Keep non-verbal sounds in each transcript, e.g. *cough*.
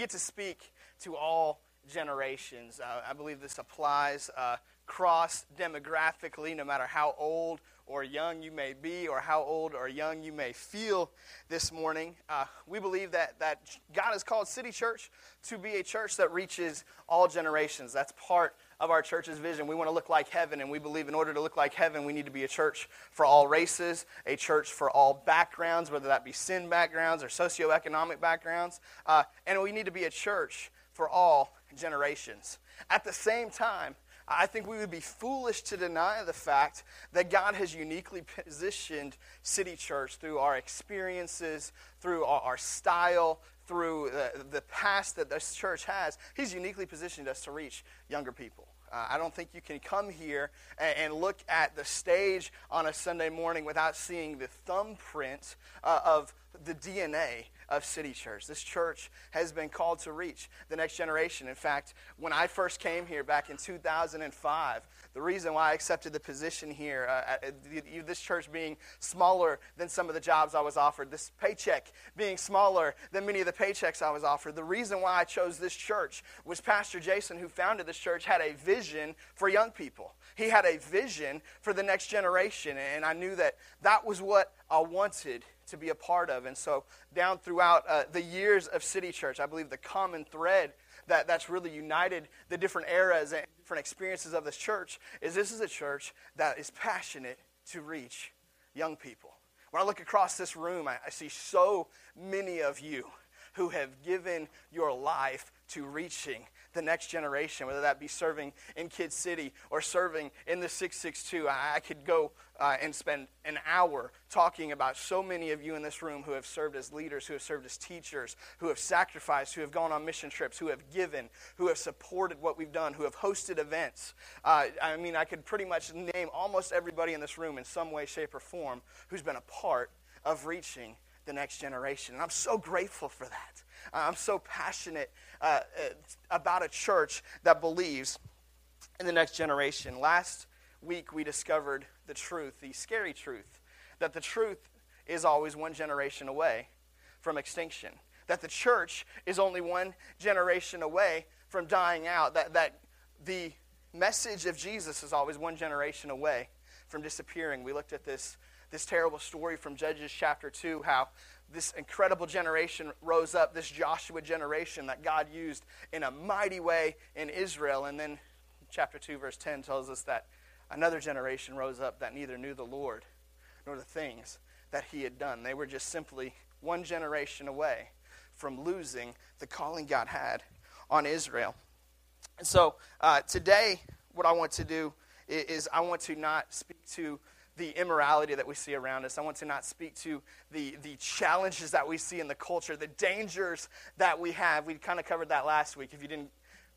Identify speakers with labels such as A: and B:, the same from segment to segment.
A: get to speak to all generations. Uh, I believe this applies uh, cross demographically, no matter how old or young you may be, or how old or young you may feel this morning. Uh, we believe that, that God has called City Church to be a church that reaches all generations. That's part of our church's vision. We want to look like heaven, and we believe in order to look like heaven, we need to be a church for all races, a church for all backgrounds, whether that be sin backgrounds or socioeconomic backgrounds. Uh, and we need to be a church for all generations. At the same time, I think we would be foolish to deny the fact that God has uniquely positioned City Church through our experiences, through our, style, through the, the past that this church has. He's uniquely positioned us to reach younger people. Uh, I don't think you can come here and, and, look at the stage on a Sunday morning without seeing the thumbprint uh, of the DNA of City Church. This church has been called to reach the next generation. In fact, when I first came here back in 2005, the reason why I accepted the position here, uh, this church being smaller than some of the jobs I was offered, this paycheck being smaller than many of the paychecks I was offered, the reason why I chose this church was Pastor Jason, who founded this church, had a vision for young people. He had a vision for the next generation, and I knew that that was what I wanted to be a part of. And so, down throughout uh, the years of City Church, I believe the common thread that, that's really united the different eras and different experiences of this church is this is a church that is passionate to reach young people. When I look across this room, I, I see so many of you who have given your life to reaching the next generation, whether that be serving in Kid City or serving in the 662. I, could go uh, and spend an hour talking about so many of you in this room who have served as leaders, who have served as teachers, who have sacrificed, who have gone on mission trips, who have given, who have supported what we've done, who have hosted events. Uh, I mean, I could pretty much name almost everybody in this room in some way, shape, or form who's been a part of reaching the next generation. And I'm so grateful for that. I'm so passionate uh, uh, about a church that believes in the next generation. Last week, we discovered the truth, the scary truth, that the truth is always one generation away from extinction, that the church is only one generation away from dying out, that, that the message of Jesus is always one generation away from disappearing. We looked at this, this terrible story from Judges chapter 2, how this incredible generation rose up, this Joshua generation that God used in a mighty way in Israel. And then chapter 2, verse 10 tells us that another generation rose up that neither knew the Lord nor the things that he had done. They were just simply one generation away from losing the calling God had on Israel. And so uh, today, what I want to do is, is I want to not speak to the immorality that we see around us. I want to not speak to the, the challenges that we see in the culture, the dangers that we have. We kind of covered that last week. If you didn't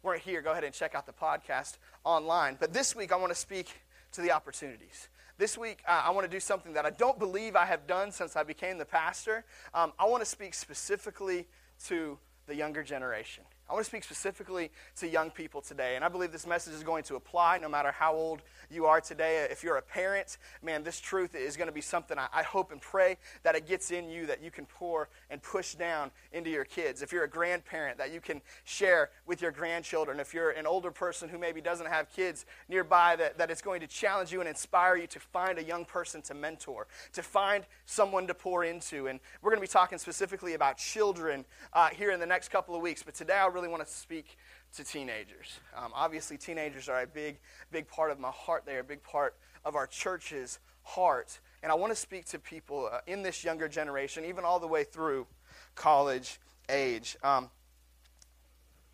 A: weren't here, go ahead and check out the podcast online. But this week, I want to speak to the opportunities. This week, uh, I want to do something that I don't believe I have done since I became the pastor. Um, I want to speak specifically to the younger generation. I want to speak specifically to young people today, and I believe this message is going to apply no matter how old you are today. If you're a parent, man, this truth is going to be something I, hope and pray that it gets in you that you can pour and push down into your kids. If you're a grandparent, that you can share with your grandchildren. If you're an older person who maybe doesn't have kids nearby, that, that it's going to challenge you and inspire you to find a young person to mentor, to find someone to pour into. And we're going to be talking specifically about children uh, here in the next couple of weeks, but today I really want to speak to teenagers. Um, obviously, teenagers are a big, big part of my heart. They're a big part of our church's heart. And I want to speak to people uh, in this younger generation, even all the way through college age. Um,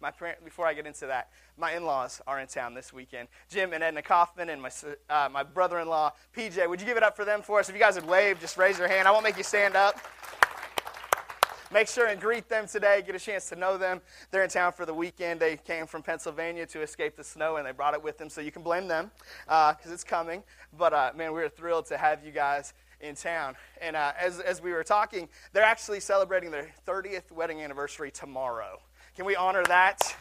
A: my parent, before I get into that, my in-laws are in town this weekend. Jim and Edna Kaufman and my, uh, my brother-in-law, PJ. Would you give it up for them for us? If you guys would wave, just raise your hand. I won't make you stand up make sure and greet them today. Get a chance to know them. They're in town for the weekend. They came from Pennsylvania to escape the snow, and they brought it with them, so you can blame them because uh, it's coming. But uh, man, we are thrilled to have you guys in town. And uh, as, as we were talking, they're actually celebrating their 30th wedding anniversary tomorrow. Can we honor that?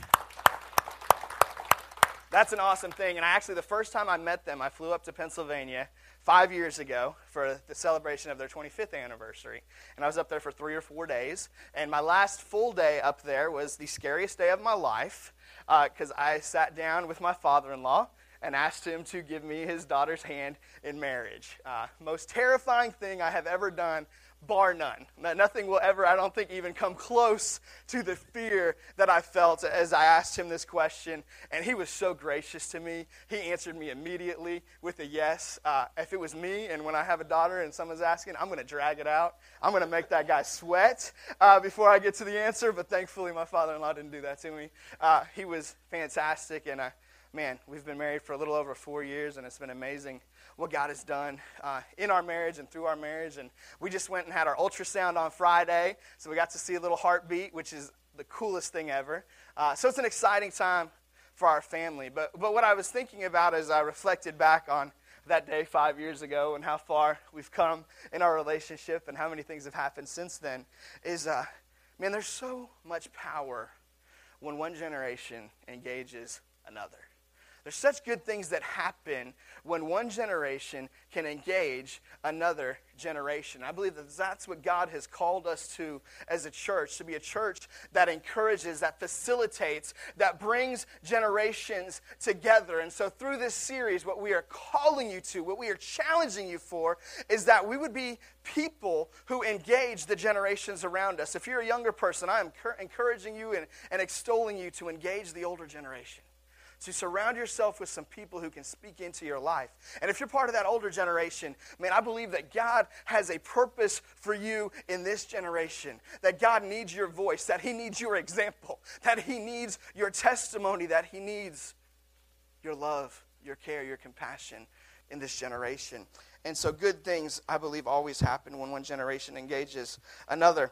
A: That's an awesome thing. And actually, the first time I met them, I flew up to Pennsylvania five years ago for the celebration of their 25th anniversary. And I was up there for three or four days. And my last full day up there was the scariest day of my life because uh, I sat down with my father in law and asked him to give me his daughter's hand in marriage. Uh, most terrifying thing I have ever done bar none. Nothing will ever, I don't think, even come close to the fear that I felt as I asked him this question. And he was so gracious to me. He answered me immediately with a yes. Uh, if it was me, and when I have a daughter and someone's asking, I'm going to drag it out. I'm going to make that guy sweat uh, before I get to the answer. But thankfully, my father in law didn't do that to me. Uh, he was fantastic. And uh, man, we've been married for a little over four years, and it's been amazing what God has done uh, in our marriage and through our marriage. And we just went and had our ultrasound on Friday, so we got to see a little heartbeat, which is the coolest thing ever. Uh, so it's an exciting time for our family. But, but what I was thinking about as I reflected back on that day five years ago and how far we've come in our relationship and how many things have happened since then is, uh, man, there's so much power when one generation engages another. There's such good things that happen when one generation can engage another generation. I believe that that's what God has called us to as a church, to be a church that encourages, that facilitates, that brings generations together. And so through this series, what we are calling you to, what we are challenging you for, is that we would be people who engage the generations around us. If you're a younger person, I am encouraging you and, and extolling you to engage the older generation to surround yourself with some people who can speak into your life. And if you're part of that older generation, man, I believe that God has a purpose for you in this generation. That God needs your voice, that He needs your example, that He needs your testimony, that He needs your love, your care, your compassion in this generation. And so, good things, I believe, always happen when one generation engages another.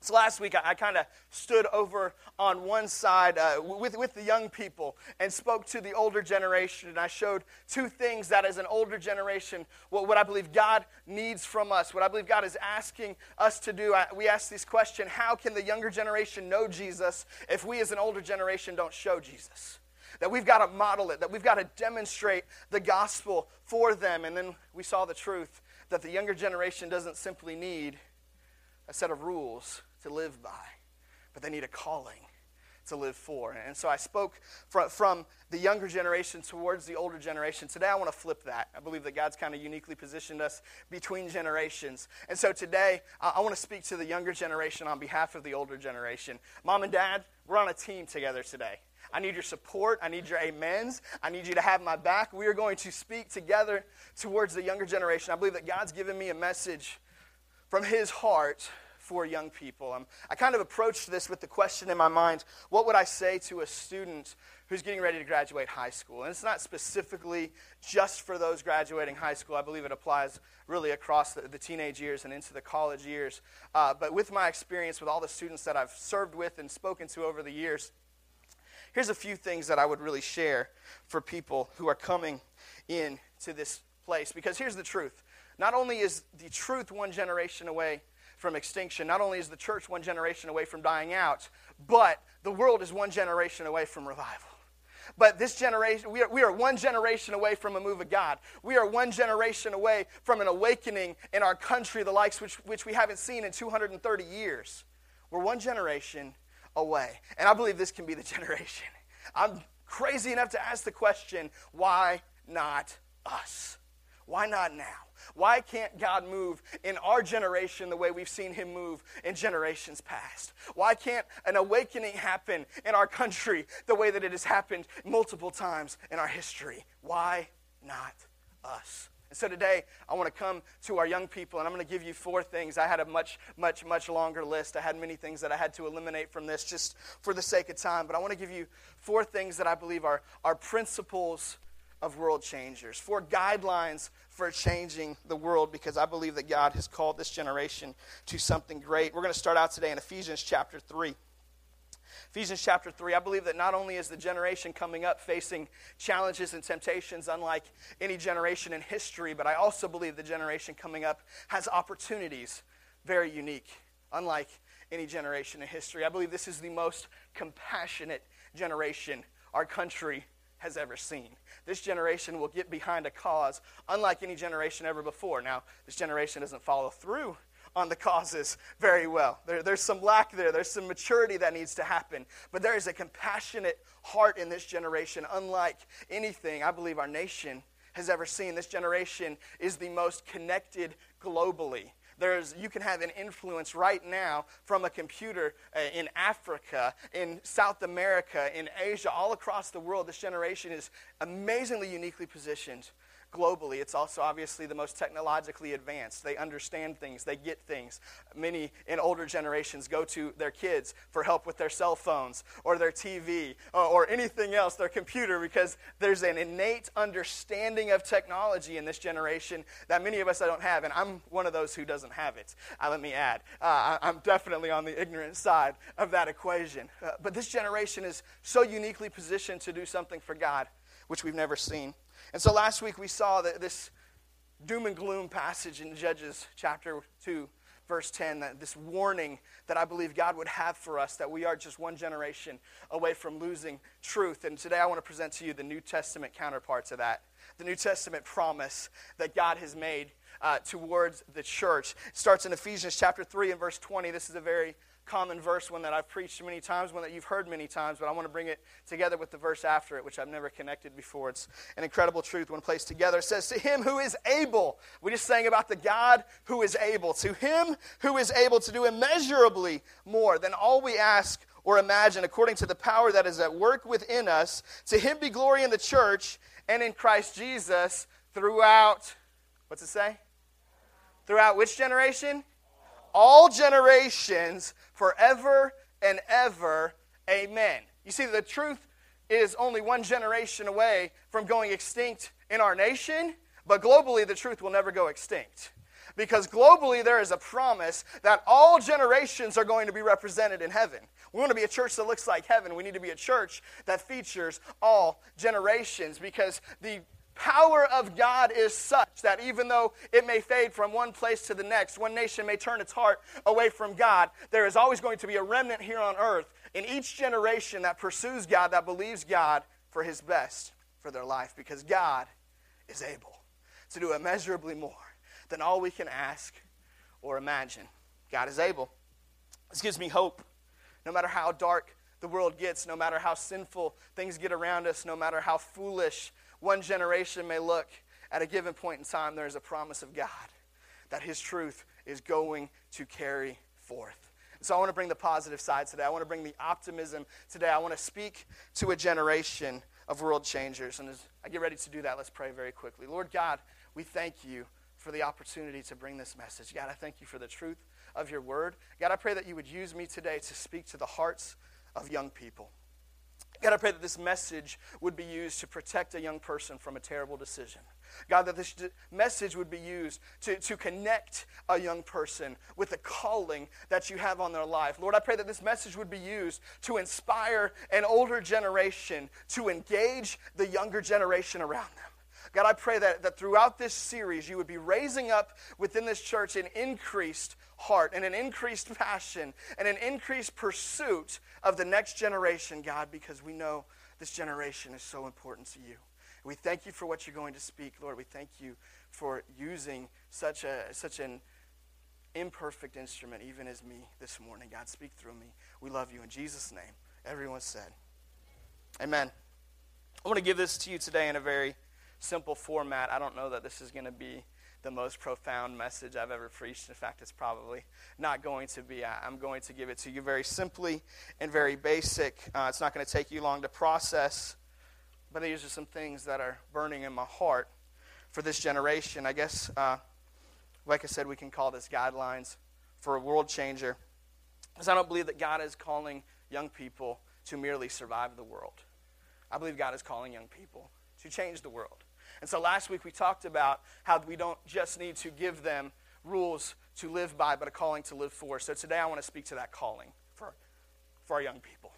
A: So last week, I, I kind of stood over on one side uh, with, with the young people and spoke to the older generation. And I showed two things that, as an older generation, what, what I believe God needs from us, what I believe God is asking us to do. I, we asked this question How can the younger generation know Jesus if we, as an older generation, don't show Jesus? That we've got to model it, that we've got to demonstrate the gospel for them. And then we saw the truth that the younger generation doesn't simply need a set of rules to live by, but they need a calling to live for. And so I spoke from, the younger generation towards the older generation. Today I want to flip that. I believe that God's kind of uniquely positioned us between generations. And so today I want to speak to the younger generation on behalf of the older generation. Mom and dad, we're on a team together today. I need your support. I need your amens. I need you to have my back. We are going to speak together towards the younger generation. I believe that God's given me a message from His heart for young people. Um, I kind of approached this with the question in my mind what would I say to a student who's getting ready to graduate high school? And it's not specifically just for those graduating high school, I believe it applies really across the, the teenage years and into the college years. Uh, but with my experience with all the students that I've served with and spoken to over the years, here's a few things that I would really share for people who are coming in to this place. Because here's the truth. Not only is the truth one generation away from extinction. Not only is the church one generation away from dying out, but the world is one generation away from revival. But this generation, we are, we are one generation away from a move of God. We are one generation away from an awakening in our country, the likes which, which we haven't seen in 230 years. We're one generation away. And I believe this can be the *laughs* generation. I'm crazy enough to ask the question why not us? Why not now? Why can't God move in our generation the way we've seen Him move in generations past? Why can't an awakening happen in our country the way that it has happened multiple times in our history? Why not us? And so today, I want to come to our young people, and I'm going to give you four things. I had a much, much, much longer list. I had many things that I had to eliminate from this just for the sake of time. But I want to give you four things that I believe are, are principles of world changers, four guidelines for changing the world because I believe that God has called this generation to something great. We're going to start out today in Ephesians chapter 3. Ephesians chapter 3, I believe that not only is the generation coming up facing challenges and temptations unlike any generation in history, but I also believe the generation coming up has opportunities very unique, unlike any generation in history. I believe this is the most compassionate generation our country has ever seen. This generation will get behind a cause unlike any generation ever before. Now, this generation doesn't follow through on the causes very well. There, there's some lack there, there's some maturity that needs to happen. But there is a compassionate heart in this generation, unlike anything I believe our nation has ever seen. This generation is the most connected globally. There's, you can have an influence right now from a computer uh, in Africa, in South America, in Asia, all across the world. This generation is amazingly uniquely positioned globally. It's also obviously the most technologically advanced. They understand things, they get things. Many in older generations go to their kids for help with their cell phones or their TV or, or anything else, their computer, because there's an innate understanding of technology in this generation that many of us I don't have. And I'm one of those who doesn't have it. Uh, let me add, uh, I'm definitely on the ignorant side of that equation. Uh, but this generation is so uniquely positioned to do something for God, which we've never seen. And so last week we saw that this doom and gloom passage in Judges chapter 2, verse 10, that this warning that I believe God would have for us that we are just one generation away from losing truth. And today I want to present to you the New Testament counterparts of that, the New Testament promise that God has made uh, towards the church. It starts in Ephesians chapter 3 and verse 20. This is a very common verse, one that I've preached many times, one that you've heard many times, but I want to bring it together with the verse after it, which I've never connected before. It's an incredible truth when placed together. It says, To him who is able, we just sang about the God who is able, to him who is able to do immeasurably more than all we ask or imagine, according to the power that is at work within us, to him be glory in the church and in Christ Jesus throughout, what's it say? Throughout which generation? all generations forever and ever. Amen. You see, the truth is only one generation away from going extinct in our nation, but globally, the truth will never go extinct. Because globally, there is a promise that all generations are going to be represented in heaven. We want to be a church that looks like heaven. We need to be a church that features all generations because the power of God is such that even though it may fade from one place to the next, one nation may turn its heart away from God, there is always going to be a remnant here on earth in each generation that pursues God, that believes God for his best for their life, because God is able to do immeasurably more than all we can ask or imagine. God is able. This gives me hope. No matter how dark the world gets, no matter how sinful things get around us, no matter how foolish one generation may look at a given point in time, there is a promise of God that His truth is going to carry forth. so I want to bring the positive side today. I want to bring the optimism today. I want to speak to a generation of world changers. And as I get ready to do that, let's pray very quickly. Lord God, we thank you for the opportunity to bring this message. God, I thank you for the truth of your word. God, I pray that you would use me today to speak to the hearts of young people. God, I pray that this message would be used to protect a young person from a terrible decision. God, that this message would be used to, to connect a young person with the calling that you have on their life. Lord, I pray that this message would be used to inspire an older generation to engage the younger generation around them. God, I pray that, that throughout this series, you would be raising up within this church an increased heart and an increased passion and an increased pursuit of the next generation, God, because we know this generation is so important to you. We thank you for what you're going to speak, Lord. We thank you for using such, a, such an imperfect instrument, even as me this morning. God, speak through me. We love you in Jesus' name. Everyone said, Amen. I want to give this to you today in a very simple format. I don't know that this is going to be the most profound message I've ever preached. In fact, it's probably not going to be. I'm going to give it to you very simply and very basic. Uh, it's not going to take you long to process, but these are some things that are burning in my heart for this generation. I guess, uh, like I said, we can call this guidelines for a world changer. Because I don't believe that God is calling young people to merely survive the world. I believe God is calling young people to change the world. And so last week we talked about how we don't just need to give them rules to live by, but a calling to live for. So today I want to speak to that calling for, for our young people.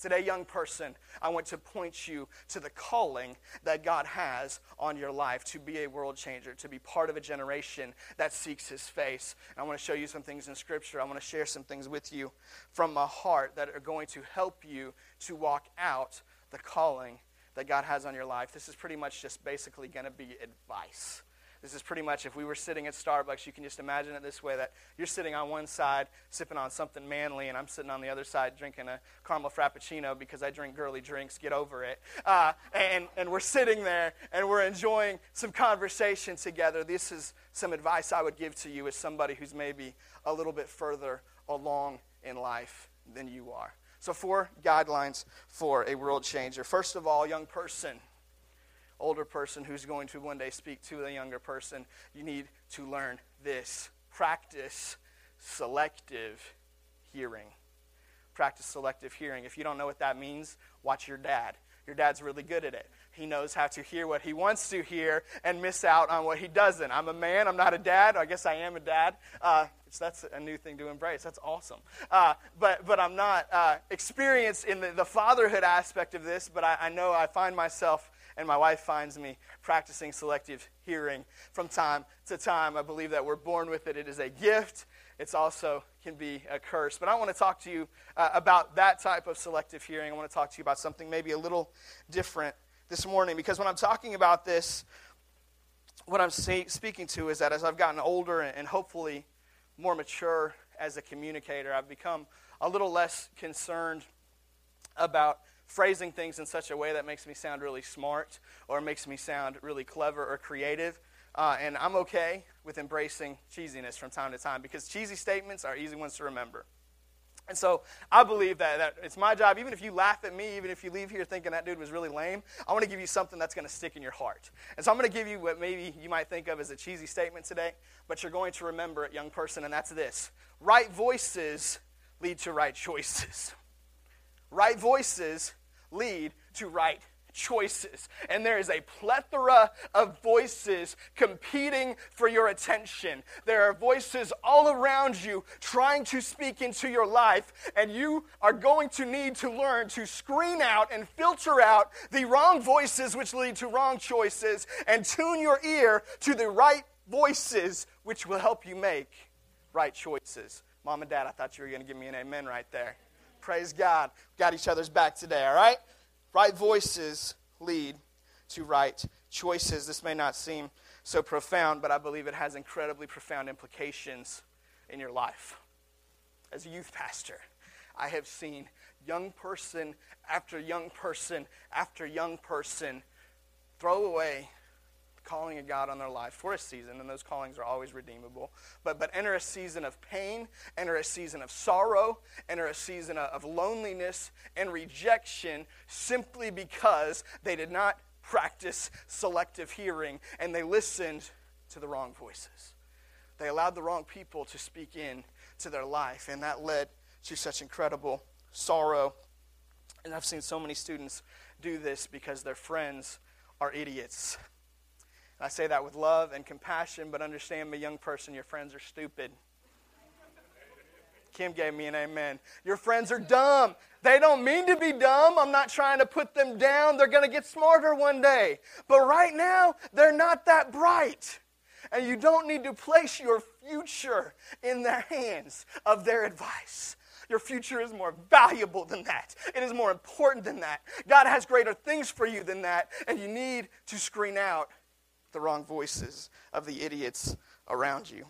A: Today, young person, I want to point you to the calling that God has on your life to be a world changer, to be part of a generation that seeks his face. And I want to show you some things in Scripture. I want to share some things with you from my heart that are going to help you to walk out the calling that God has on your life, this is pretty much just basically going to be advice. This is pretty much if we were sitting at Starbucks, you can just imagine it this way that you're sitting on one side sipping on something manly, and I'm sitting on the other side drinking a caramel frappuccino because I drink girly drinks. Get over it. Uh, and, and we're sitting there and we're enjoying some conversation together. This is some advice I would give to you as somebody who's maybe a little bit further along in life than you are. So, four guidelines for a world changer. First of all, young person older person who's going to one day speak to a younger person, you need to learn this. Practice selective hearing. Practice selective hearing. If you don't know what that means, watch your dad. Your dad's really good at it. He knows how to hear what he wants to hear and miss out on what he doesn't. I'm a man. I'm not a dad. I guess I am a dad. Uh, that's a new thing to embrace. That's awesome. Uh, but, but I'm not uh, experienced in the, the, fatherhood aspect of this, but I, I know I find myself and my wife finds me practicing selective hearing from time to time. I believe that we're born with it. It is a gift. It's also can be a curse. But I want to talk to you uh, about that type of selective hearing. I want to talk to you about something maybe a little different this morning because when I'm talking about this, what I'm speaking to is that as I've gotten older and hopefully more mature as a communicator, I've become a little less concerned about phrasing things in such a way that makes me sound really smart or makes me sound really clever or creative. Uh, and I'm okay with embracing cheesiness from time to time because cheesy statements are easy ones to remember. And so I believe that, that it's my job, even if you laugh at me, even if you leave here thinking that dude was really lame, I want to give you something that's going to stick in your heart. And so I'm going to give you what maybe you might think of as a cheesy statement today, but you're going to remember it, young person, and that's this right voices lead to right choices. *laughs* Right voices lead to right choices. And there is a plethora of voices competing for your attention. There are voices all around you trying to speak into your life, and you are going to need to learn to screen out and filter out the wrong voices which lead to wrong choices and tune your ear to the right voices which will help you make right choices. Mom and dad, I thought you were going to give me an amen right there. Praise God. Got each other's back today, all right? Right voices lead to right choices. This may not seem so profound, but I believe it has incredibly profound implications in your life. As a youth pastor, I have seen young person after young person after young person throw away calling of God on their life for a season, and those callings are always redeemable. But, but enter a season of pain, enter a season of sorrow, enter a season of loneliness and rejection simply because they did not practice selective hearing and they listened to the wrong voices. They allowed the wrong people to speak in to their life, and that led to such incredible sorrow. And I've seen so many students do this because their friends are idiots. I say that with love and compassion, but understand me, young person, your friends are stupid. Kim gave me an amen. Your friends are dumb. They don't mean to be dumb. I'm not trying to put them down. They're going to get smarter one day. But right now, they're not that bright. And you don't need to place your future in their hands of their advice. Your future is more valuable than that. It is more important than that. God has greater things for you than that, and you need to screen out the wrong voices of the idiots around you.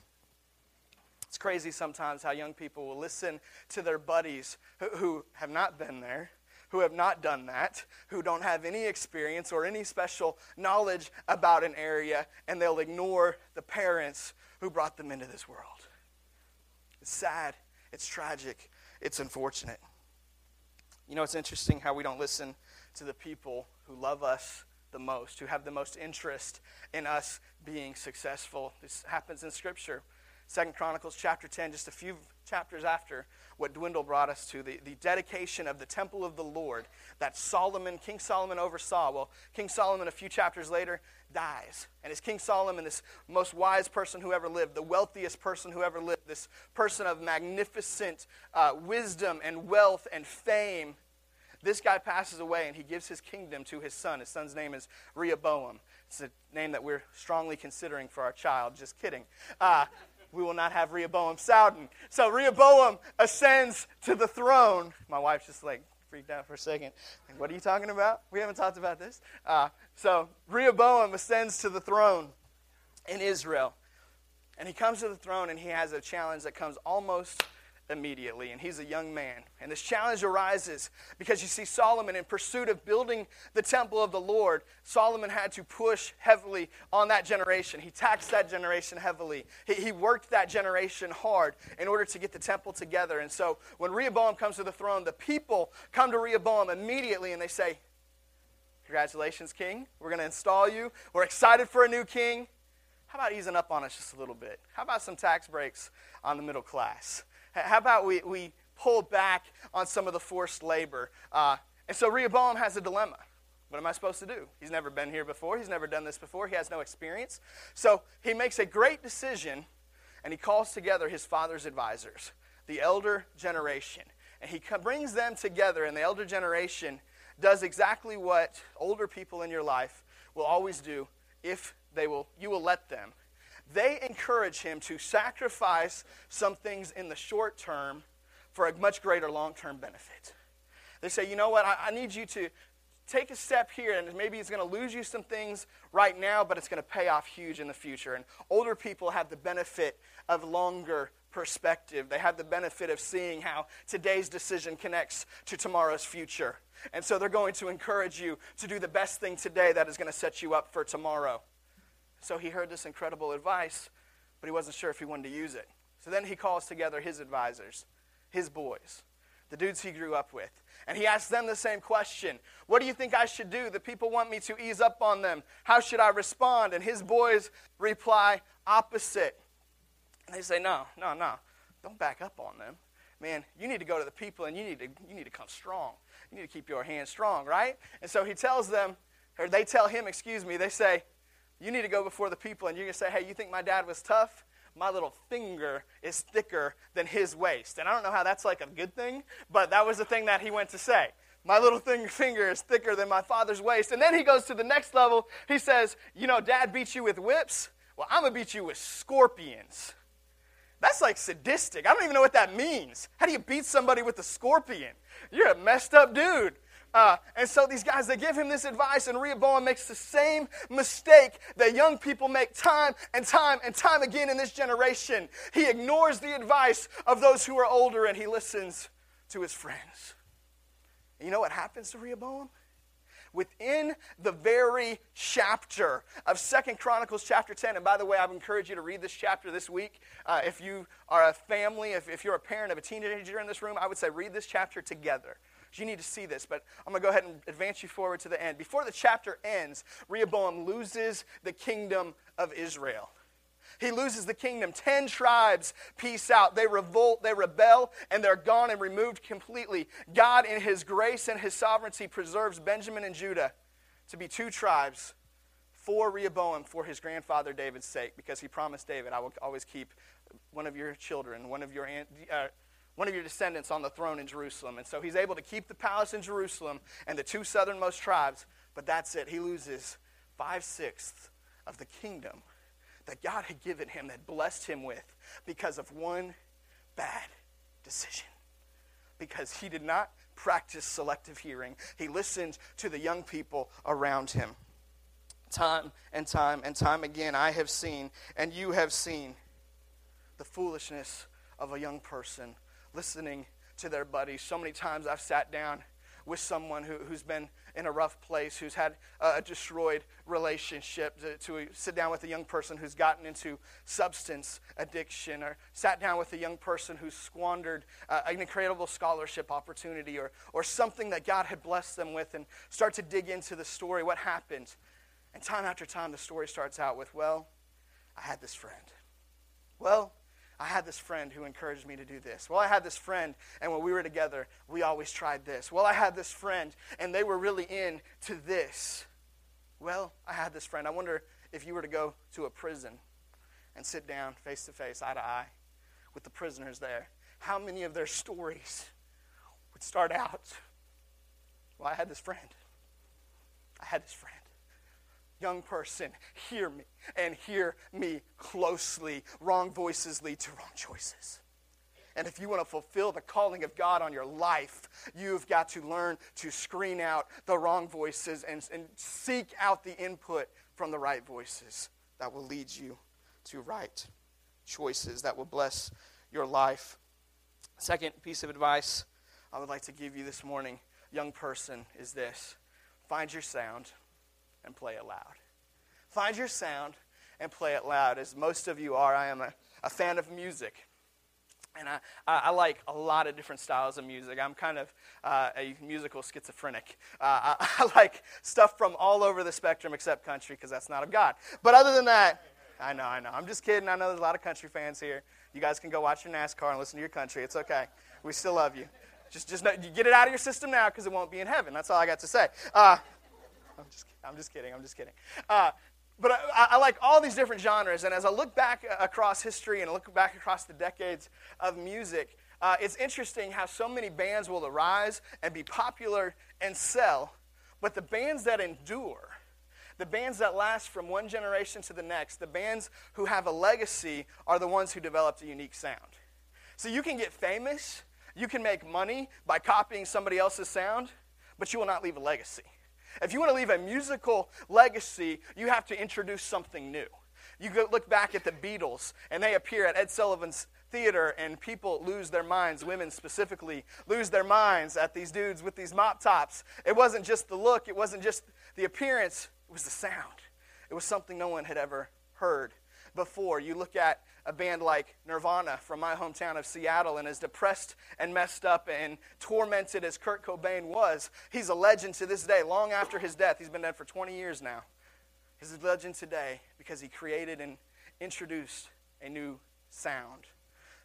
A: It's crazy sometimes how young people will listen to their buddies who, who, have not been there, who have not done that, who don't have any experience or any special knowledge about an area, and they'll ignore the parents who brought them into this world. It's sad, it's tragic, it's unfortunate. You know, it's interesting how we don't listen to the people who love us the most, who have the most interest in us being successful. This happens in Scripture. Second Chronicles chapter 10, just a few chapters after what Dwindle brought us to, the, the dedication of the temple of the Lord that Solomon, King Solomon oversaw. Well, King Solomon, a few chapters later, dies. And as King Solomon, this most wise person who ever lived, the wealthiest person who ever lived, this person of magnificent uh, wisdom and wealth and fame, this guy passes away and he gives his kingdom to his son. His son's name is Rehoboam. It's a name that we're strongly considering for our child. Just kidding. Uh, we will not have Rehoboam Souden. So Rehoboam ascends to the throne. My wife's just like, freaked out for a second. Like, what are you talking about? We haven't talked about this. Uh, so Rehoboam ascends to the throne in Israel. And he comes to the throne and he has a challenge that comes almost immediately. And he's a young man. And this challenge arises because you see, Solomon, in pursuit of building the temple of the Lord, Solomon had to push heavily on that generation. He taxed that generation heavily. He, he worked that generation hard in order to get the temple together. And so when Rehoboam comes to the throne, the people come to Rehoboam immediately and they say, Congratulations, King. We're going to install you. We're excited for a new king. How about easing up on us just a little bit? How about some tax breaks on the middle class? How about we, we pull back on some of the forced labor? Uh, and so Rehoboam has a dilemma. What am I supposed to do? He's never been here before. He's never done this before. He has no experience. So he makes a great decision and he calls together his father's advisors, the elder generation. And he brings them together, and the elder generation does exactly what older people in your life will always do if they will, you will let them they encourage him to sacrifice some things in the short term for a much greater long term benefit. They say, you know what, I, I, need you to take a step here, and maybe it's going to lose you some things right now, but it's going to pay off huge in the future. And older people have the benefit of longer perspective. They have the benefit of seeing how today's decision connects to tomorrow's future. And so they're going to encourage you to do the best thing today that is going to set you up for tomorrow. So he heard this incredible advice, but he wasn't sure if he wanted to use it. So then he calls together his advisors, his boys, the dudes he grew up with. And he asks them the same question What do you think I should do? The people want me to ease up on them. How should I respond? And his boys reply opposite. And they say, No, no, no. Don't back up on them. Man, you need to go to the people and you need to, you need to come strong. You need to keep your hands strong, right? And so he tells them, or they tell him, excuse me, they say, you need to go before the people and you're going to say, hey, you think my dad was tough? My little finger is thicker than his waist. And I don't know how that's like a good thing, but that was the thing that he went to say. My little thing, finger is thicker than my father's waist. And then he goes to the next level. He says, You know, dad beat you with whips. Well, I'm going to beat you with scorpions. That's like sadistic. I don't even know what that means. How do you beat somebody with a scorpion? You're a messed up dude. Uh, and so these guys, they give him this advice, and Rehoboam makes the same mistake that young people make time and time and time again in this generation. He ignores the advice of those who are older and he listens to his friends. And you know what happens to Rehoboam? Within the very chapter of Second Chronicles chapter 10, and by the way, I would encourage you to read this chapter this week. Uh, if you are a family, if, if you're a parent of a teenager in this room, I would say read this chapter together. You need to see this, but I'm going to go ahead and advance you forward to the end. Before the chapter ends, Rehoboam loses the kingdom of Israel. He loses the kingdom. Ten tribes peace out. They revolt, they rebel, and they're gone and removed completely. God, in His grace and His sovereignty, preserves Benjamin and Judah to be two tribes for Rehoboam for his grandfather David's sake, because he promised David, I will always keep one of your children, one of your. Uh, one of your descendants on the throne in Jerusalem. And so he's able to keep the palace in Jerusalem and the two southernmost tribes, but that's it. He loses five sixths of the kingdom that God had given him, that blessed him with, because of one bad decision. Because he did not practice selective hearing, he listened to the young people around him. Time and time and time again, I have seen, and you have seen, the foolishness of a young person listening to their buddies. So many times I've sat down with someone who, who's been in a rough place, who's had a destroyed relationship, to, to, sit down with a young person who's gotten into substance addiction, or sat down with a young person who's squandered uh, an incredible scholarship opportunity, or, or something that God had blessed them with, and start to dig into the story, what happened. And time after time, the story starts out with, well, I had this friend. Well, I had this friend who encouraged me to do this. Well, I had this friend, and when we were together, we always tried this. Well, I had this friend, and they were really into this. Well, I had this friend. I wonder if you were to go to a prison and sit down face to face, eye to eye, with the prisoners there, how many of their stories would start out? Well, I had this friend. I had this friend young person, hear me and hear me closely. Wrong voices lead to wrong choices. And if you want to fulfill the calling of God on your life, you've got to learn to screen out the wrong voices and, and seek out the input from the right voices that will lead you to right choices that will bless your life. Second piece of advice I would like to give you this morning, young person, is this find your sound and play it loud. Find your sound and play it loud. As most of you are, I am a, a fan of music. And I, I, like a lot of different styles of music. I'm kind of uh, a musical schizophrenic. Uh, I, *laughs* I, like stuff from all over the spectrum except country because that's not of God. But other than that, I know, I know. I'm just kidding. I know there's a lot of country fans here. You guys can go watch your NASCAR and listen to your country. It's okay. We still love you. Just, just know, you get it out of your system now because it won't be in heaven. That's all I got to say. Uh, I'm, just, I'm just kidding. I'm just kidding. Uh, but I, I, like all these different genres, and as I look back across history and look back across the decades of music, uh, it's interesting how so many bands will arise and be popular and sell, but the bands that endure, the bands that last from one generation to the next, the bands who have a legacy, are the ones who developed a unique sound. So you can get famous, you can make money by copying somebody else's sound, but you will not leave a legacy. If you want to leave a musical legacy, you have to introduce something new. You look back at the Beatles, and they appear at Ed Sullivan's theater, and people lose their minds, women specifically, lose their minds at these dudes with these mop tops. It wasn't just the look, it wasn't just the appearance, it was the sound. It was something no one had ever heard before. You look at a band like Nirvana from my hometown of Seattle, and as depressed and messed up and tormented as Kurt Cobain was, he's a legend to this day. Long after his death, he's been dead for 20 years now. He's a legend today because he created and introduced a new sound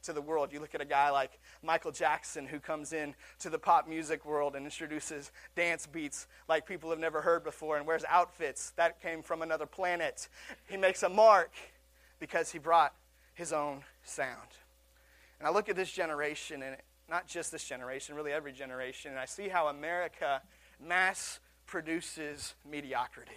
A: to the world. You look at a guy like Michael Jackson who comes in to the pop music world and introduces dance beats like people have never heard before and wears outfits that came from another planet. He makes a mark because he brought his own sound. And I look at this generation, and not just this generation, really every generation, and I see how America mass produces mediocrity.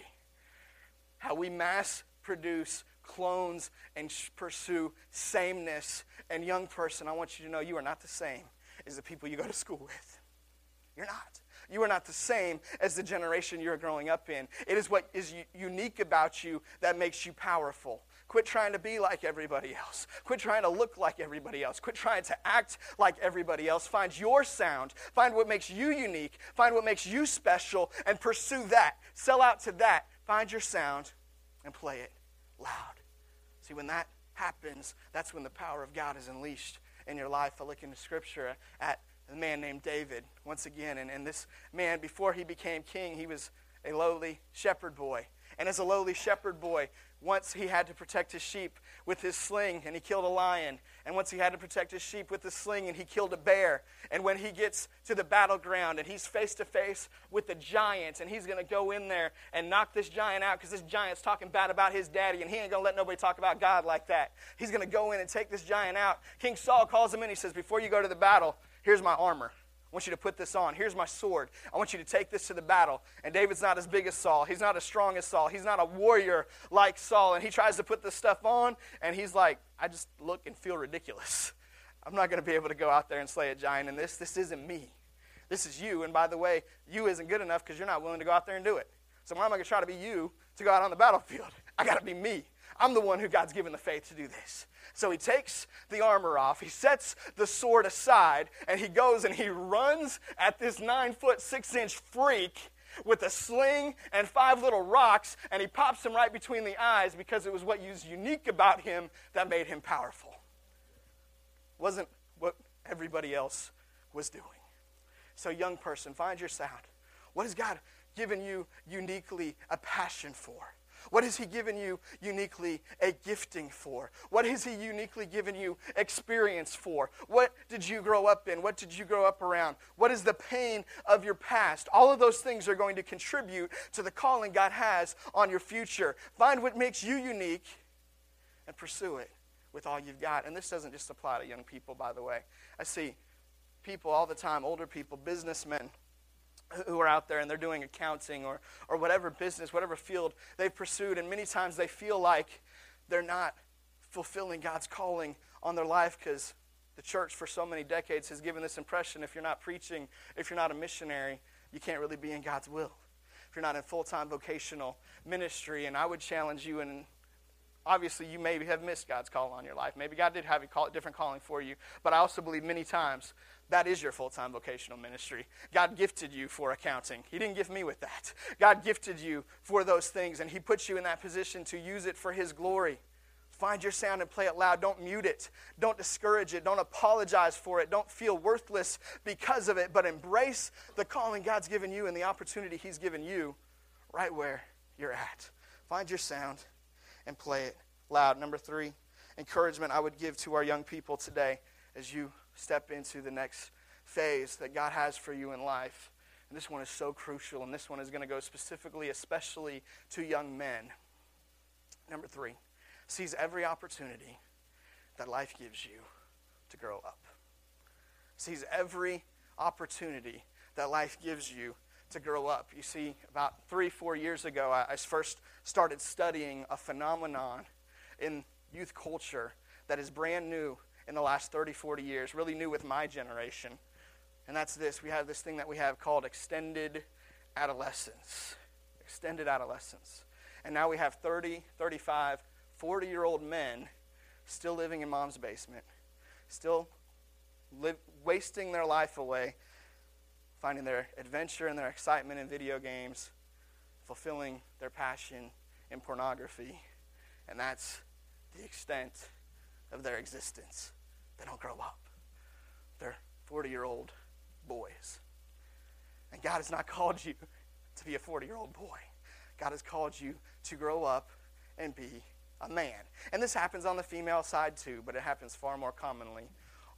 A: How we mass produce clones and pursue sameness. And, young person, I want you to know you are not the same as the people you go to school with. You're not. You are not the same as the generation you're growing up in. It is what is unique about you that makes you powerful. Quit trying to be like everybody else. Quit trying to look like everybody else. Quit trying to act like everybody else. Find your sound. Find what makes you unique. Find what makes you special and pursue that. Sell out to that. Find your sound and play it loud. See, when that happens, that's when the power of God is unleashed in your life. I look into Scripture at a man named David once again. And, and this man, before he became king, he was a lowly shepherd boy. And as a lowly shepherd boy, once he had to protect his sheep with his sling and he killed a lion. And once he had to protect his sheep with his sling and he killed a bear. And when he gets to the battleground and he's face to face with the giant and he's going to go in there and knock this giant out because this giant's talking bad about his daddy and he ain't going to let nobody talk about God like that. He's going to go in and take this giant out. King Saul calls him in. He says, Before you go to the battle, here's my armor. I want you to put this on. Here's my sword. I want you to take this to the battle. And David's not as big as Saul. He's not as strong as Saul. He's not a warrior like Saul. And he tries to put this stuff on, and he's like, I just look and feel ridiculous. *laughs* I'm not going to be able to go out there and slay a giant in this. This isn't me. This is you. And by the way, you isn't good enough because you're not willing to go out there and do it. So why am I going to try to be you to go out on the battlefield? *laughs* I got to be me. I'm the one who God's given the faith to do this. So he takes the armor off, he sets the sword aside, and he goes and he runs at this nine foot, six inch freak with a sling and five little rocks, and he pops him right between the eyes because it was what was unique about him that made him powerful. Wasn't what everybody else was doing. So, young person, find your sound. What has God given you uniquely a passion for? What has He given you uniquely a gifting for? What has He uniquely given you experience for? What did you grow up in? What did you grow up around? What is the pain of your past? All of those things are going to contribute to the calling God has on your future. Find what makes you unique and pursue it with all you've got. And this doesn't just apply to young people, by the way. I see people all the time, older people, businessmen who are out there and they're doing accounting or, or whatever business, whatever field they've pursued, and many times they feel like they're not fulfilling God's calling on their life because The church, for so many decades, has given this impression if you're not preaching, if you're not a missionary, you can't really be in God's will. If you're not in full time vocational ministry, and I would challenge you, and obviously you maybe have missed God's call on your life. Maybe God did have a different calling for you, but I also believe many times that is your full time vocational ministry. God gifted you for accounting. He didn't gift me with that. God gifted you for those things, and He puts you in that position to use it for His glory. Find your sound and play it loud. Don't mute it. Don't discourage it. Don't apologize for it. Don't feel worthless because of it, but embrace the calling God's given you and the opportunity He's given you right where you're at. Find your sound and play it loud. Number three, encouragement I would give to our young people today as you step into the next phase that God has for you in life. And this one is so crucial, and this one is going to go specifically, especially to young men. Number three, seize every opportunity that life gives you to grow up. Seize every opportunity that life gives you to grow up. You see, about three, four years ago, I, first started studying a phenomenon in youth culture that is brand new in the last 30, 40 years, really new with my generation. And that's this we have this thing that we have called extended adolescence. Extended adolescence. And now we have 30, 35, 40 year old men still living in mom's basement, still wasting their life away, finding their adventure and their excitement in video games, fulfilling their passion in pornography. And that's the extent of their existence. They don't grow up, they're 40 year old boys. And God has not *laughs* called you to be a 40 year old boy. God has called you to grow up and be a man. And this happens on the female side too, but it happens far more commonly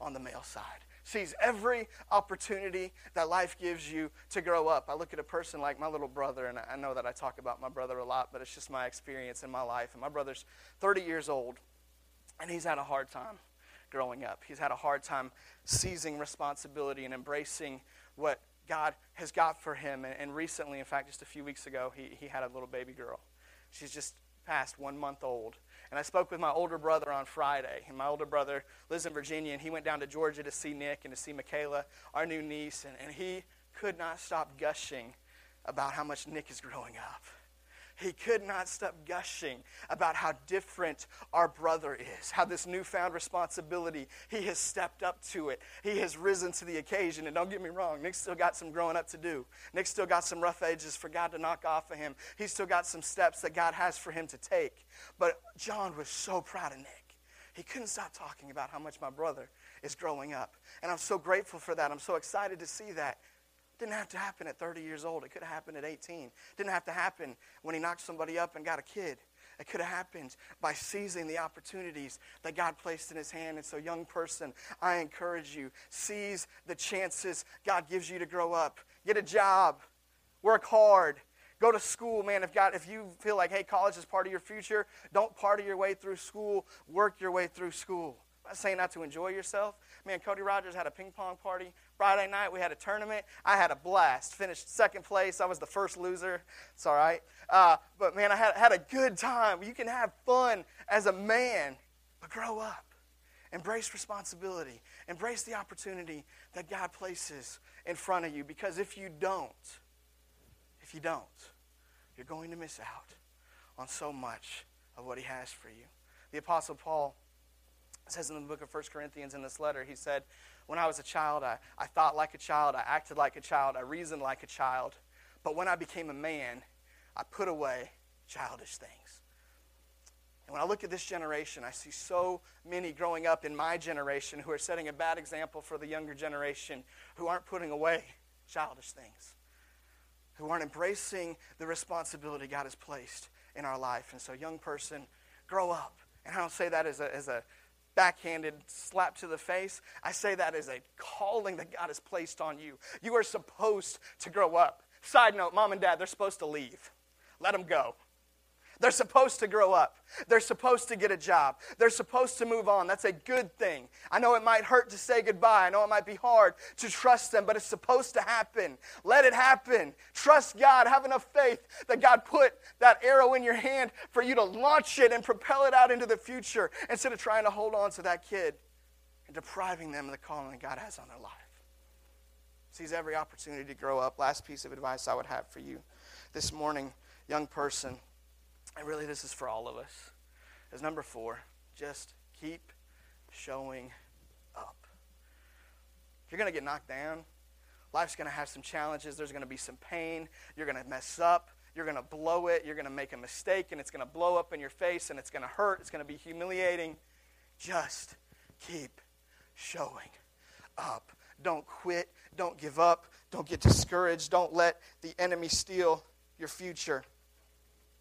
A: on the male side. Seize every opportunity that life gives you to grow up. I look at a person like my little brother, and I know that I talk about my brother a lot, but it's just my experience in my life. And my brother's 30 years old, and he's had a hard time growing up. He's had a hard time seizing responsibility and embracing what God has got for him. And, and recently, in fact, just a few weeks ago, he, he had a little baby girl. She's just past one month old. And I spoke with my older brother on Friday. And my older brother lives in Virginia, and he went down to Georgia to see Nick and to see Michaela, our new niece. And, and he could not stop gushing about how much Nick is growing up. He could not stop gushing about how different our brother is, how this newfound responsibility, he has stepped up to it. He has risen to the occasion. And don't get me wrong, Nick's still got some growing up to do. Nick's still got some rough edges for God to knock off of him. He's still got some steps that God has for him to take. But John was so proud of Nick. He couldn't stop talking about how much my brother is growing up. And I'm so grateful for that. I'm so excited to see that. Didn't have to happen at 30 years old. It could have happened at 18. Didn't have to happen when he knocked somebody up and got a kid. It could have happened by seizing the opportunities that God placed in his hand. And so, young person, I encourage you seize the chances God gives you to grow up. Get a job, work hard, go to school, man. If God, if you feel like, hey, college is part of your future, don't party your way through school. Work your way through school. I'm not saying not to enjoy yourself. Man, Cody Rogers had a ping pong party Friday night. We had a tournament. I had a blast. Finished second place. I was the first loser. It's all right. Uh, but man, I had, had a good time. You can have fun as a man, but grow up. Embrace responsibility. Embrace the opportunity that God places in front of you. Because if you don't, if you don't, you're going to miss out on so much of what He has for you. The Apostle Paul says in the book of 1 Corinthians in this letter, he said, When I was a child, I, I thought like a child, I acted like a child, I reasoned like a child. But when I became a man, I put away childish things. And when I look at this generation, I see so many growing up in my generation who are setting a bad example for the younger generation who aren't putting away childish things, who aren't embracing the responsibility God has placed in our life. And so, young person, grow up. And I don't say that as a, as a backhanded slap to the face. I say that as a calling that God has placed on you. You are supposed to grow up. Side note, mom and dad, they're supposed to leave. Let them go. They're supposed to grow up. They're supposed to get a job. They're supposed to move on. That's a good thing. I know it might hurt to say goodbye. I know it might be hard to trust them, but it's supposed to happen. Let it happen. Trust God. Have enough faith that God put that arrow in your hand for you to launch it and propel it out into the future instead of trying to hold on to that kid and depriving them of the calling that God has on their life. Seize every opportunity to grow up. Last piece of advice I would have for you this morning, young person, and really this is for all of us, is number four just keep showing up. You're going to get knocked down, life's going to have some challenges, there's going to be some pain, you're going to mess up, you're going to blow it, you're going to make a mistake, and it's going to blow up in your face, and it's going to hurt, it's going to be humiliating. Just keep showing up. Don't quit. Don't give up. Don't get discouraged. Don't let the enemy steal your future.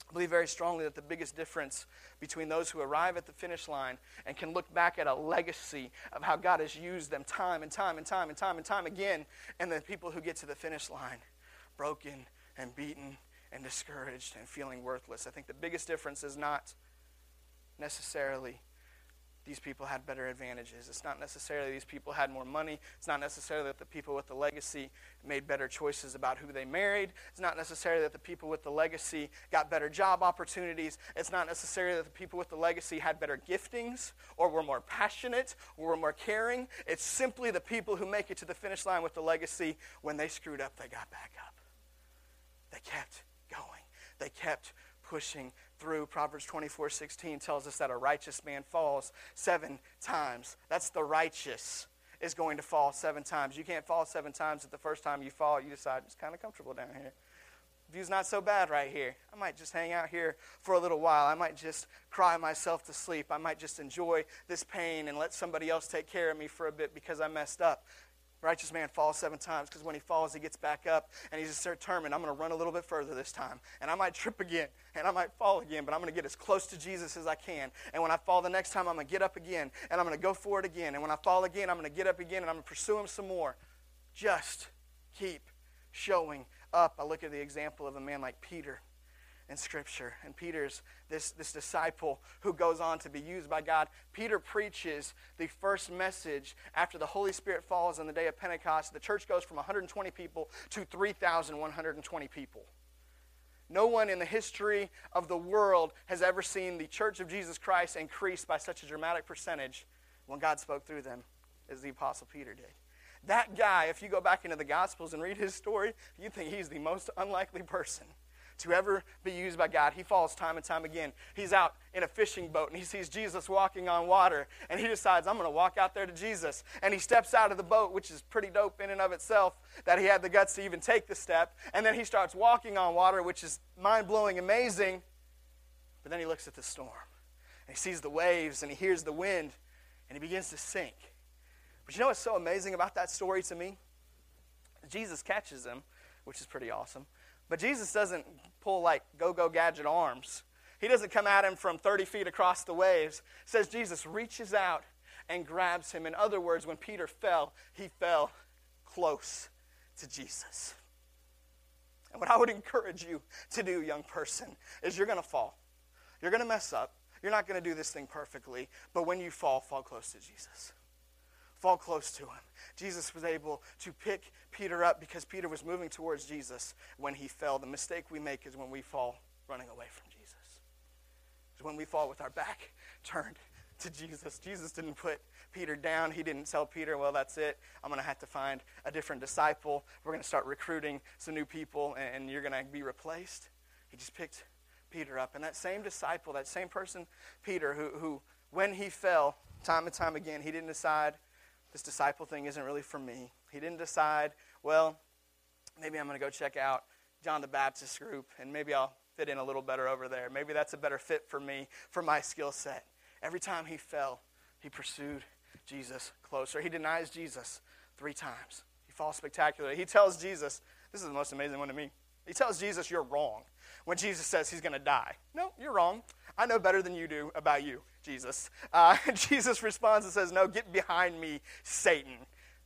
A: I believe very strongly that the biggest difference between those who arrive at the finish line and can look back at a legacy of how God has used them time and time and time and time and time again, and the people who get to the finish line broken and beaten and discouraged and feeling worthless. I think the biggest difference is not necessarily these people had better advantages. It's not necessarily these people had more money. It's not necessarily that the people with the legacy made better choices about who they married. It's not necessarily that the people with the legacy got better job opportunities. It's not necessarily that the people with the legacy had better giftings or were more passionate or were more caring. It's simply the people who make it to the finish line with the legacy when they screwed up, they got back up. They kept going. They kept pushing through. Proverbs 24 16 tells us that a righteous man falls seven times. That's the righteous is going to fall seven times. You can't fall seven times at the first time you fall. You decide it's kind of comfortable down here. View's not so bad right here. I might just hang out here for a little while. I might just cry myself to sleep. I might just enjoy this pain and let somebody else take care of me for a bit because I messed up righteous man falls seven times because when he falls, he gets back up and he's determined, I'm going to run a little bit further this time. And I might trip again and I might fall again, but I'm going to get as close to Jesus as I can. And when I fall the next time, I'm going to get up again and I'm going to go for it again. And when I fall again, I'm going to get up again and I'm going to pursue him some more. Just keep showing up. I look at the example of a man like Peter in Scripture. And Peter's this, this disciple who goes on to be used by God. Peter preaches the first message after the Holy Spirit falls on the day of Pentecost. The church goes from 120 people to 3,120 people. No one in the history of the world has ever seen the church of Jesus Christ increase by such a dramatic percentage when God spoke through them as the Apostle Peter did. That guy, if you go back into the Gospels and read his story, you think he's the most unlikely person to ever be used by God. He falls time and time again. He's out in a fishing boat and he sees Jesus walking on water and he decides, I'm going to walk out there to Jesus. And he steps out of the boat, which is pretty dope in and of itself that he had the guts to even take the step. And then he starts walking on water, which is mind blowing, amazing. But then he looks at the storm and he sees the waves and he hears the wind and he begins to sink. But you know what's so amazing about that story to me? Jesus catches him, which is pretty awesome. But Jesus doesn't pull like go go gadget arms. He doesn't come at him from 30 feet across the waves. It says Jesus reaches out and grabs him. In other words, when Peter fell, he fell close to Jesus. And what I would encourage you to do, young person, is you're going to fall. You're going to mess up. You're not going to do this thing perfectly. But when you fall, fall close to Jesus. Fall close to him. Jesus was able to pick Peter up because Peter was moving towards Jesus when he fell. The mistake we make is when we fall running away from Jesus. Is when we fall with our back *laughs* turned to Jesus. Jesus didn't put Peter down. He didn't tell Peter, well, that's it. I'm going to have to find a different disciple. We're going to start recruiting some new people, and you're going to be replaced. He just picked Peter up. And that same disciple, that same person, Peter, who, who when he fell, time and time again, he didn't decide this disciple thing isn't really for me. He didn't decide, well, maybe I'm going to go check out John the Baptist group and maybe I'll fit in a little better over there. Maybe that's a better fit for me, for my skill set. Every time he fell, he pursued Jesus closer. He denies Jesus three times. He falls spectacularly. He tells Jesus, this is the most amazing one to me. He tells Jesus, You're wrong. When Jesus says he's going to die. No, you're wrong. I know better than you do about you, Jesus. Uh, *laughs* Jesus responds and says, No, get behind me, Satan.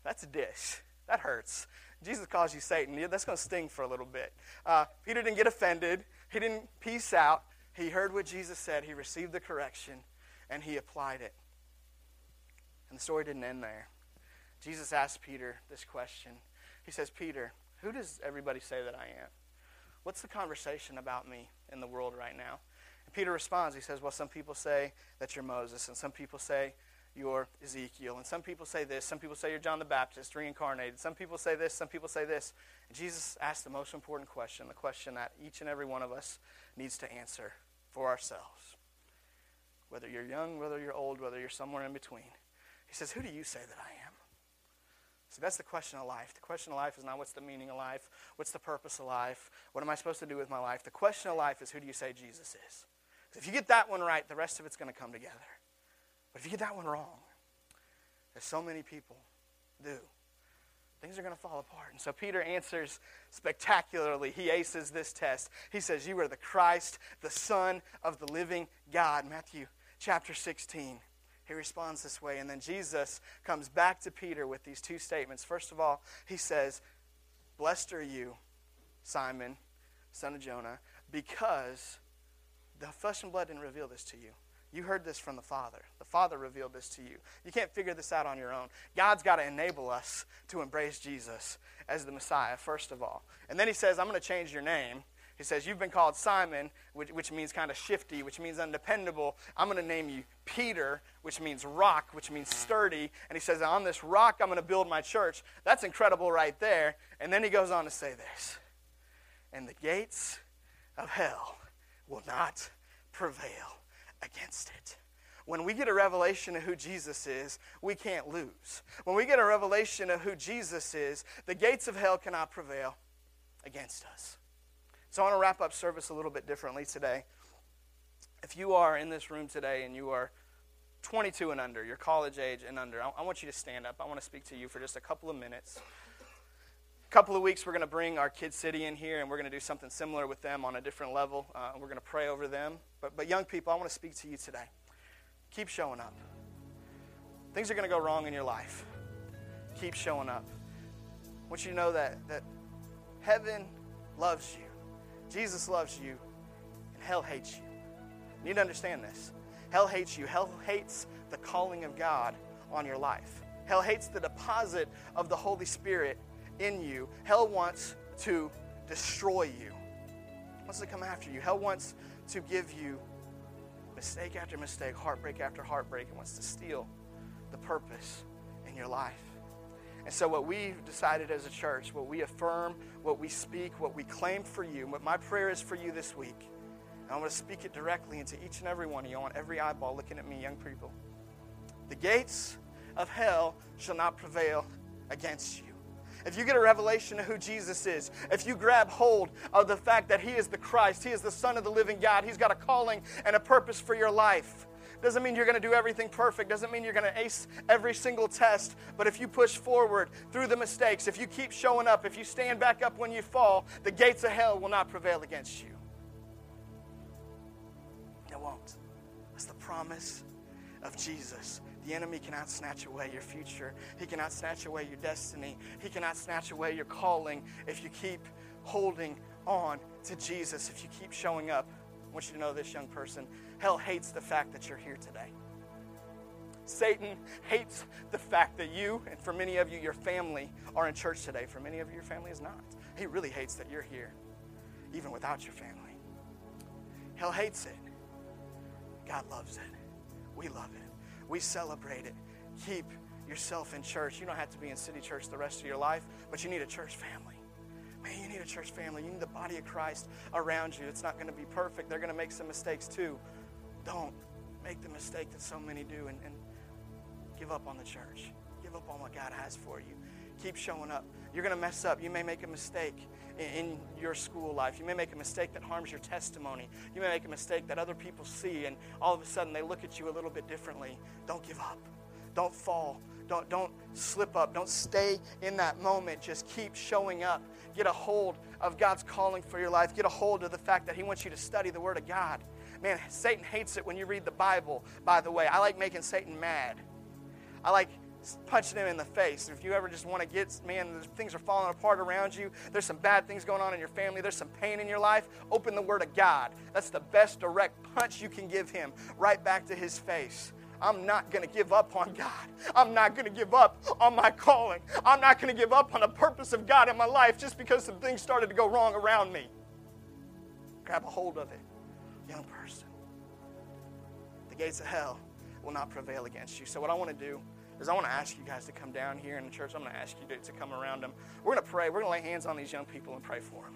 A: That's a dish. That hurts. Jesus calls you Satan. That's going to sting for a little bit. Uh, Peter didn't get offended, he didn't peace out. He heard what Jesus said, he received the correction, and he applied it. And the story didn't end there. Jesus asked Peter this question. He says, Peter, who does everybody say that I am? What's the conversation about me in the world right now? Peter responds. He says, Well, some people say that you're Moses, and some people say you're Ezekiel. And some people say this, some people say you're John the Baptist, reincarnated. Some people say this, some people say this. And Jesus asked the most important question, the question that each and every one of us needs to answer for ourselves. Whether you're young, whether you're old, whether you're somewhere in between. He says, Who do you say that I am? So that's the question of life. The question of life is not what's the meaning of life, what's the purpose of life, what am I supposed to do with my life. The question of life is who do you say Jesus is? If you get that one right, the rest of it's going to come together. But if you get that one wrong, as so many people do, things are going to fall apart. And so Peter answers spectacularly. He aces this test. He says, You are the Christ, the Son of the living God. Matthew chapter 16. He responds this way. And then Jesus comes back to Peter with these two statements. First of all, he says, Blessed are you, Simon, son of Jonah, because the flesh and blood didn't reveal this to you you heard this from the Father. The Father revealed this to you. You can't figure this out on your own. God's got to enable us to embrace Jesus as the Messiah, first of all. And then he says, I'm going to change your name. He says, You've been called Simon, which, which means kind of shifty, which means undependable. I'm going to name you Peter, which means rock, which means sturdy. And he says, On this rock, I'm going to build my church. That's incredible right there. And then he goes on to say this And the gates of hell will not prevail against it. When we get a revelation of who Jesus is, we can't lose. When we get a revelation of who Jesus is, the gates of hell cannot prevail against us. So I want to wrap up service a little bit differently today. If you are in this room today and you are 22 and under, you're college age and under, I want you to stand up. I want to speak to you for just a couple of minutes couple of weeks, we're going to bring our Kid City in here, and we're going to do something similar with them on a different level. Uh, we're going to pray over them. But, but, young people, I want to speak to you today. Keep showing up. Things are going to go wrong in your life. Keep showing up. I want you to know that, that heaven loves you, Jesus loves you, and hell hates you. You need to understand this. Hell hates you. Hell hates the calling of God on your life. Hell hates the deposit of the Holy Spirit in you. Hell wants to destroy you, wants to come after you. Hell wants to give you mistake after mistake, heartbreak after heartbreak, and wants to steal the purpose in your life. And so, what we've decided as a church, what we affirm, what we speak, what we claim for you, what my prayer is for you this week, and I want to speak it directly into each and every one of you. Want every eyeball looking at me, young people. The gates of hell shall not prevail against you if you get a revelation of who Jesus is, if you grab hold of the fact that He is the Christ, He is the Son of the living God, He's got a calling and a purpose for your life. Doesn't mean you're going to do everything perfect. Doesn't mean you're going to ace every single test. But if you push forward through the mistakes, if you keep showing up, if you stand back up when you fall, the gates of hell will not prevail against you. It won't. That's the promise of Jesus. The enemy cannot snatch away your future. He cannot snatch away your destiny. He cannot snatch away your calling if you keep holding on to Jesus, if you keep showing up. I want you to know this, young person. Hell hates the fact that you're here today. Satan hates the fact that you, and for many of you, your family, are in church today. For many of you, your family is not. He really hates that you're here, even without your family. Hell hates it. God loves it. We love it. We celebrate it. Keep yourself in church. You don't have to be in city church the rest of your life, but you need a church family. Man, you need a church family. You need the body of Christ around you. It's not going to be perfect. They're going to make some mistakes too. Don't make the mistake that so many do and, and give up on the church. Give up on what God has for you. Keep showing up. You're going to mess up. You may make a mistake in, your school life. You may make a mistake that harms your testimony. You may make a mistake that other people see, and all of a sudden they look at you a little bit differently. Don't give up. Don't fall. Don't, don't slip up. Don't stay in that moment. Just keep showing up. Get a hold of God's calling for your life. Get a hold of the fact that He wants you to study the Word of God. Man, Satan hates it when you read the Bible, by the way. I like making Satan mad. I like punching him in the face. If you ever just want to get, man, things are falling apart around you, there's some bad things going on in your family, there's some pain in your life, open the Word of God. That's the best direct punch you can give him right back to his face. I'm not going to give up on God. I'm not going to give up on my calling. I'm not going to give up on the purpose of God in my life just because some things started to go wrong around me. Grab a hold of it, young person. The gates of hell will not prevail against you. So, what I want to do is I want to ask you guys to come down here in the church. I'm going to ask you to, to come around them. We're going to pray. We're going to lay hands on these young people and pray for them.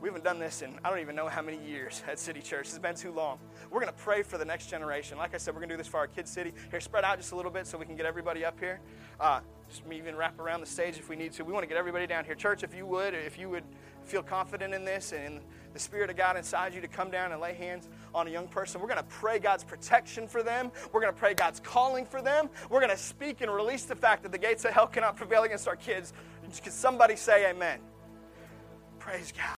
A: We haven't done this in I don't even know how many years at City Church. It's been too long. We're going to pray for the next generation. Like I said, we're going to do this for our kids' City. Here, spread out just a little bit so we can get everybody up here. Uh, just even wrap around the stage if we need to. We want to get everybody down here. Church, if you would, if you would feel confident in this and the Spirit of God inside you to come down and lay hands on a young person, we're going to pray God's protection for them. We're going to pray God's calling for them. We're going to speak and release the fact that the gates of hell cannot prevail against our kids. Can somebody say amen? Praise God.